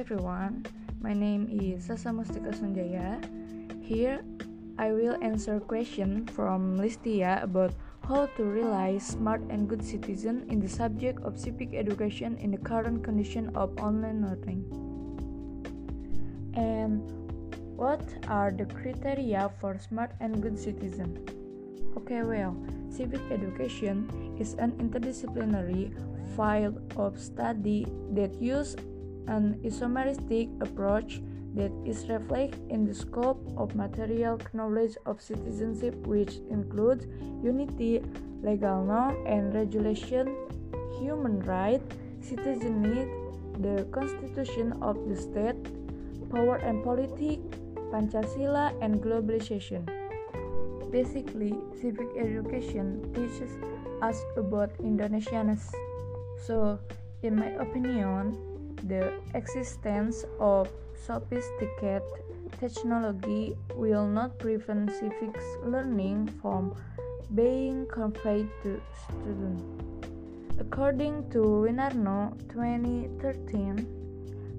everyone. My name is Sasa Mustika Sunjaya. Here, I will answer question from Listya about how to realize smart and good citizen in the subject of civic education in the current condition of online learning. And what are the criteria for smart and good citizen? Okay, well, civic education is an interdisciplinary field of study that uses an isomeristic approach that is reflected in the scope of material knowledge of citizenship which includes unity, legal norm and regulation, human rights, citizenship, the constitution of the state, power and politics, Pancasila and globalization. Basically, civic education teaches us about Indonesianness. So, in my opinion, the existence of sophisticated technology will not prevent civics learning from being conveyed to students. According to Winarno 2013,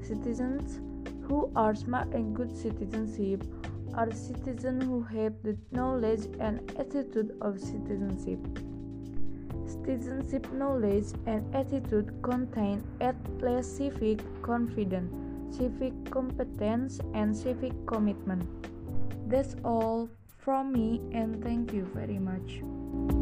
citizens who are smart and good citizenship are citizens who have the knowledge and attitude of citizenship. Citizenship knowledge and attitude contain at least civic confidence, civic competence, and civic commitment. That's all from me, and thank you very much.